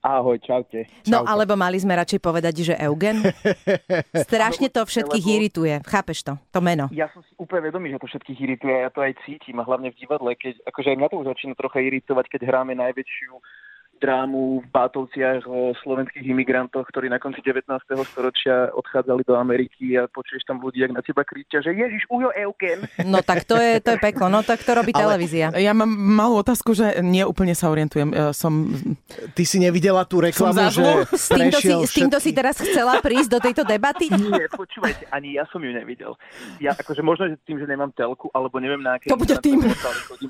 Ahoj, čaute. No Čauko. alebo mali sme radšej povedať, že Eugen. Strašne to všetkých Lebo- irituje. Chápeš to? To meno. Ja som si úplne vedomý, že to všetkých irituje, ja to aj cítim a hlavne v divadle, keď, akože aj mňa to už začína trocha iritovať, keď hráme najväčšiu drámu v Bátovciach o slovenských imigrantoch, ktorí na konci 19. storočia odchádzali do Ameriky a počuješ tam ľudí, jak na teba kričia, že Ježiš, ujo Eugen. No tak to je, to je peklo. No tak to robí Ale- televízia. Ja mám malú otázku, že nie úplne sa orientujem. Ja som... Ty si nevidela tú reklamu, že? S týmto, si, s týmto si teraz chcela prísť do tejto debaty? Nie, počúvajte, ani ja som ju nevidel. Ja akože možno, že tým, že nemám telku, alebo neviem na aké... To bude tým.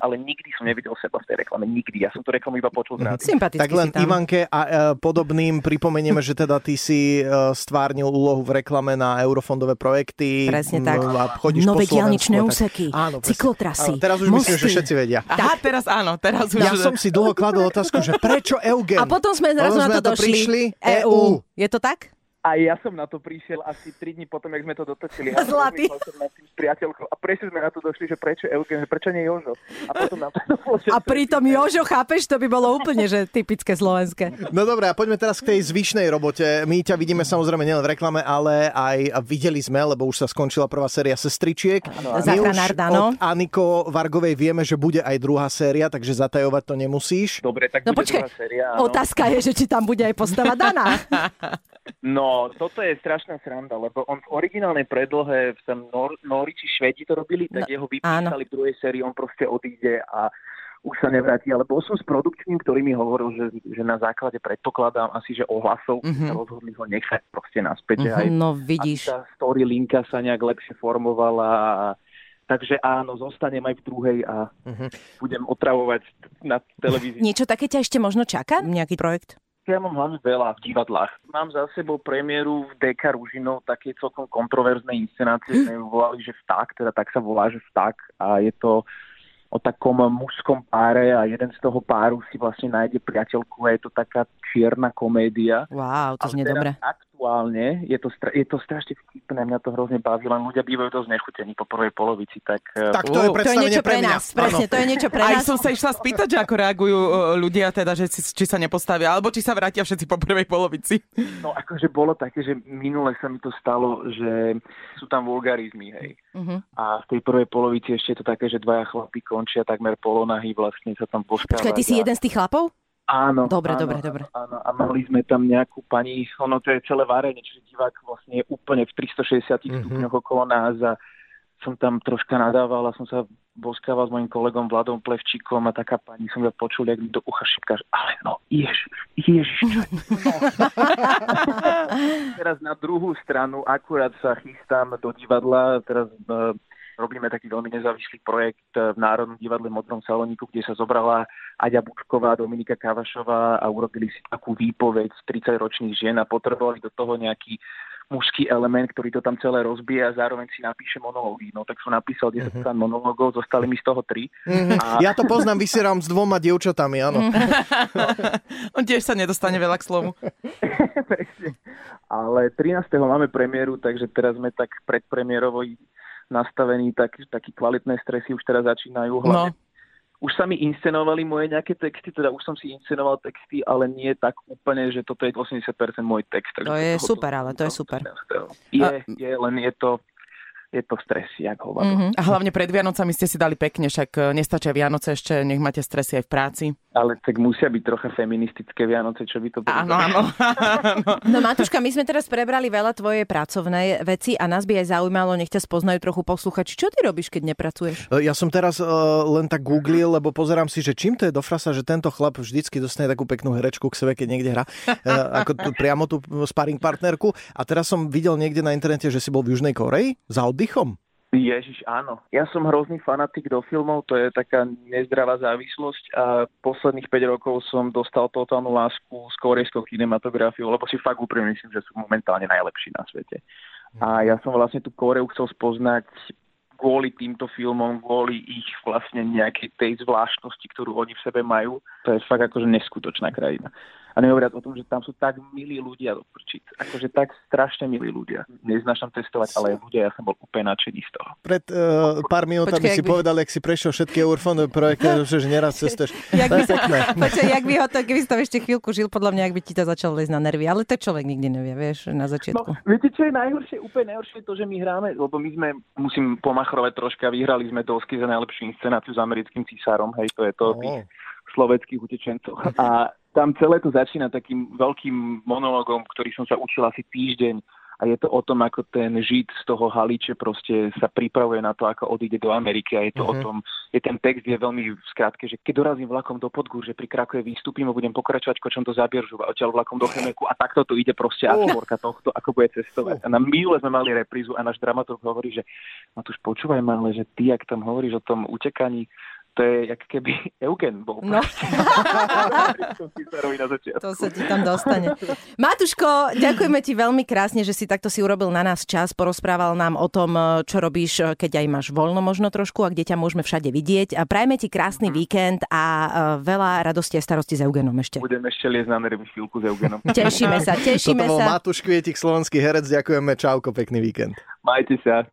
Ale nikdy som nevidel seba v tej reklame, nikdy. Ja som tú reklamu iba počul z rádia. Sympaticky Tak len tam. Ivanke a e, podobným pripomenieme, že teda ty si e, stvárnil úlohu v reklame na eurofondové projekty. Presne tak. A chodíš Nové po tak. úseky, Áno, presne. cyklotrasy, Áno, teraz už myslím, že mosty. všetci vedia. Aha, teraz áno, teraz už... Ja som si dlho kladol otázku, že prečo Eugen? A potom sme zrazu na to došli. prišli. E EU. Je to tak? A ja som na to prišiel asi 3 dní potom, jak sme to dotočili. A Zlatý. rozmýšľal som nad tým s priateľkou a presne sme na to došli, že prečo Eugen, že prečo nie Jožo. A potom nám to A pritom. Jožo, chápeš, to by bolo úplne, že typické slovenské. No dobré, a poďme teraz k tej zvyšnej robote. My ťa vidíme samozrejme nielen v reklame, ale aj videli sme, lebo už sa skončila prvá séria Sestričiek. My už Dano. od Aniko Vargovej vieme, že bude aj druhá séria, takže zatajovať to nemusíš. Dobre, tak No bude počkaj, druhá séria, áno. otázka je, že či tam bude aj postava Dana. No, toto je strašná sranda, lebo on v originálnej predlohe, v tam Nor- Noriči Švedi to robili, tak No, jeho vypísali v druhej sérii, on proste odíde a už sa nevráti, ale bol som s produkčným, ktorý mi hovoril, že, že na základe predpokladám asi, že ohlasov mm-hmm. sa rozhodli ho nechať proste naspäť, že aj No vidíš. tá story linka sa nejak lepšie formovala a Takže áno, zostanem aj v druhej a budem otravovať na televízii. Niečo také ťa ešte možno čaká? Nejaký projekt? Ja mám hlavne veľa v divadlách. Mám za sebou premiéru v DK Ružinov také celkom kontroverznej inscenácie, sme ju volali, že vták, teda tak sa volá, že vták a je to o takom mužskom páre a jeden z toho páru si vlastne nájde priateľku a je to taká čierna komédia. Wow, to znie teraz dobre. Aktuálne je to, stra- je to strašne vtipné, mňa to hrozne baví, len ľudia bývajú dosť nechutení po prvej polovici, tak, eh, Tak to je. To je niečo pre mňa. nás, presne, Áno. to je niečo pre Aj nás. som sa išla spýtať, že ako reagujú e, ľudia, teda, že si, či sa nepostavia, alebo či sa vrátia všetci po prvej polovici. No akože bolo také, že minule sa mi to stalo, že sú tam vulgarizmy, hej. Mhm. A v tej prvej polovici ešte je to také, že dvaja chlapí končia takmer polonahy, vlastne sa tam poskávať. Počkaj, ty si jeden z tých chlapov? Áno. Dobre, áno, dobre, áno, dobre. Áno, a mali sme tam nejakú pani, ono to je celé varenie, čiže divák vlastne je úplne v 360 Mhm. stupňoch okolo nás a som tam troška nadával a som sa boskával s mojim kolegom Vladom Plevčíkom a taká pani som ja počul, jak mi do ucha šipka, že ale no, ježiš, ježiš, čo? No. Teraz na druhú stranu akurát sa chystám do divadla, teraz e, robíme taký veľmi nezávislý projekt v Národnom divadle v Modrom saloniku, kde sa zobrala Aďa Bučková, Dominika Kavašová a urobili si takú výpoveď 30-ročných žien a potrebovali do toho nejaký mužský element, ktorý to tam celé rozbije a zároveň si napíše monológy. No tak som napísal 10 strán monológov, zostali mi z toho 3. A Ja to poznám, vysieram s dvoma dievčatami, áno. On tiež sa nedostane veľa k slovu. Ale 13. máme premiéru, takže teraz sme tak predpremiérovo nastavení, tak, taký kvalitné stresy už teraz začínajú. No, Hlavne už sa mi inscenovali moje nejaké texty, teda už som si inscenoval texty, ale nie tak úplne, že toto je 80% môj text. To je super, ale to je super. Je, je, len je to, je to stres, jak hovado. Mhm. a hlavne pred Vianocami ste si dali pekne, však e, nestačia Vianoce ešte, nech máte stresy aj v práci. Ale tak musia byť trocha feministické Vianoce, čo by to bolo. Áno, áno. No Matúška, my sme teraz prebrali veľa tvojej pracovnej veci a nás by aj zaujímalo, nech ťa spoznajú trochu posluchači. Čo ty robíš, keď nepracuješ? Ja som teraz uh, len tak googlil, lebo pozerám si, že čím to je do frasa, že tento chlap vždycky dostane takú peknú herečku k sebe, keď niekde hrá, uh, ako tu, priamo tú sparring partnerku. A teraz som videl niekde na internete, že si bol v Južnej Koreji za oddychom. Ježiš, áno. Ja som hrozný fanatik do filmov, to je taká nezdravá závislosť a posledných 5 rokov som dostal totálnu lásku s korejskou kinematografiou, lebo si fakt úprimne myslím, že sú momentálne najlepší na svete. A ja som vlastne tú Koreu chcel spoznať kvôli týmto filmom, kvôli ich vlastne nejakej tej zvláštnosti, ktorú oni v sebe majú. To je fakt akože neskutočná krajina. A nehovoriac o tom, že tam sú tak milí ľudia do prčic. Akože tak strašne milí ľudia. Neznášam testovať, ale ľudia, ja som bol úplne nadšený z toho. Pred uh, pár minútami si ak by- povedal, jak si prešiel všetky eurofondové projekty, že neraz cestuješ. Jak by, počkaj, jak by ho to, keby si tam ešte chvíľku žil, podľa mňa, ak by ti to začalo lesť na nervy. Ale to človek nikdy nevie, vieš, na No, začiatku. viete, čo je najhoršie? Úplne najhoršie je to, že my hráme, lebo my sme, musím pomachrovať troška, vyhrali sme dosky za najlepšiu inscenáciu s americkým císarom, hej, to je to tých slovenských utečencov. A tam celé to začína takým veľkým monológom, ktorý som sa učil asi týždeň a je to o tom, ako ten žid z toho haliče proste sa pripravuje na to, ako odíde do Ameriky a je to uh-huh. o tom, je ten text je veľmi v skratke, že keď dorazím vlakom do Podgúr, že pri Krakove vystúpim a budem pokračovať kočom do Zábieržova, odtiaľ vlakom do Chemeku a takto to ide proste a tohto, ako bude cestovať. A na minule sme mali reprízu a náš dramaturg hovorí, že Matúš, počúvaj ma, ale že ty, ak tam hovoríš o tom utekaní, to je jak keby Eugen bol. No. To sa ti tam dostane. Matuško, ďakujeme ti veľmi krásne, že si takto si urobil na nás čas, porozprával nám o tom, čo robíš, keď aj máš voľno možno trošku a kde ťa môžeme všade vidieť. A prajme ti krásny víkend a e, veľa radosti a starosti s Eugenom ešte. Budem ešte liesť na nervy chvíľku s Eugenom. Tešíme sa, tešíme Toto bol sa. Matúš Kvietik, slovenský herec. Ďakujeme, čauko, pekný víkend. Majte sa.